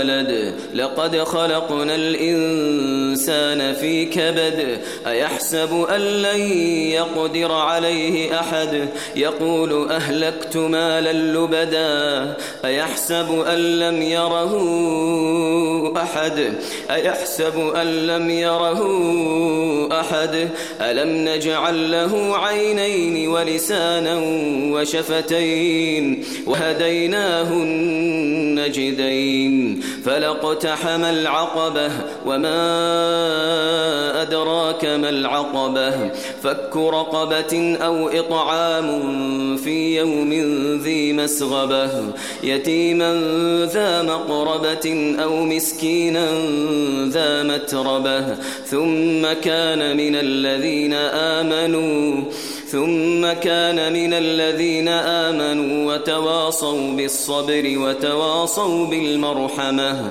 ولد. لقد خلقنا الإنسان في كبد. أيحسب أن لن يقدر عليه أحد؟ يقول أهلكت مالا لبدا. أيحسب أن لم يره أحد؟ أيحسب أن لم يره أحد. ألم نجعل له عينين ولسانا وشفتين؟ وهديناه النجدين فلاقتحم العقبة وما أدراك ما العقبة. فك رقبة أو إطعام في يوم مسغبة. يتيما ذا مقربة أو مسكينا ذا متربة. ثم كان من الذين آمنوا ثم كان من الذين آمنوا وتواصوا بالصبر وتواصوا بالمرحمة.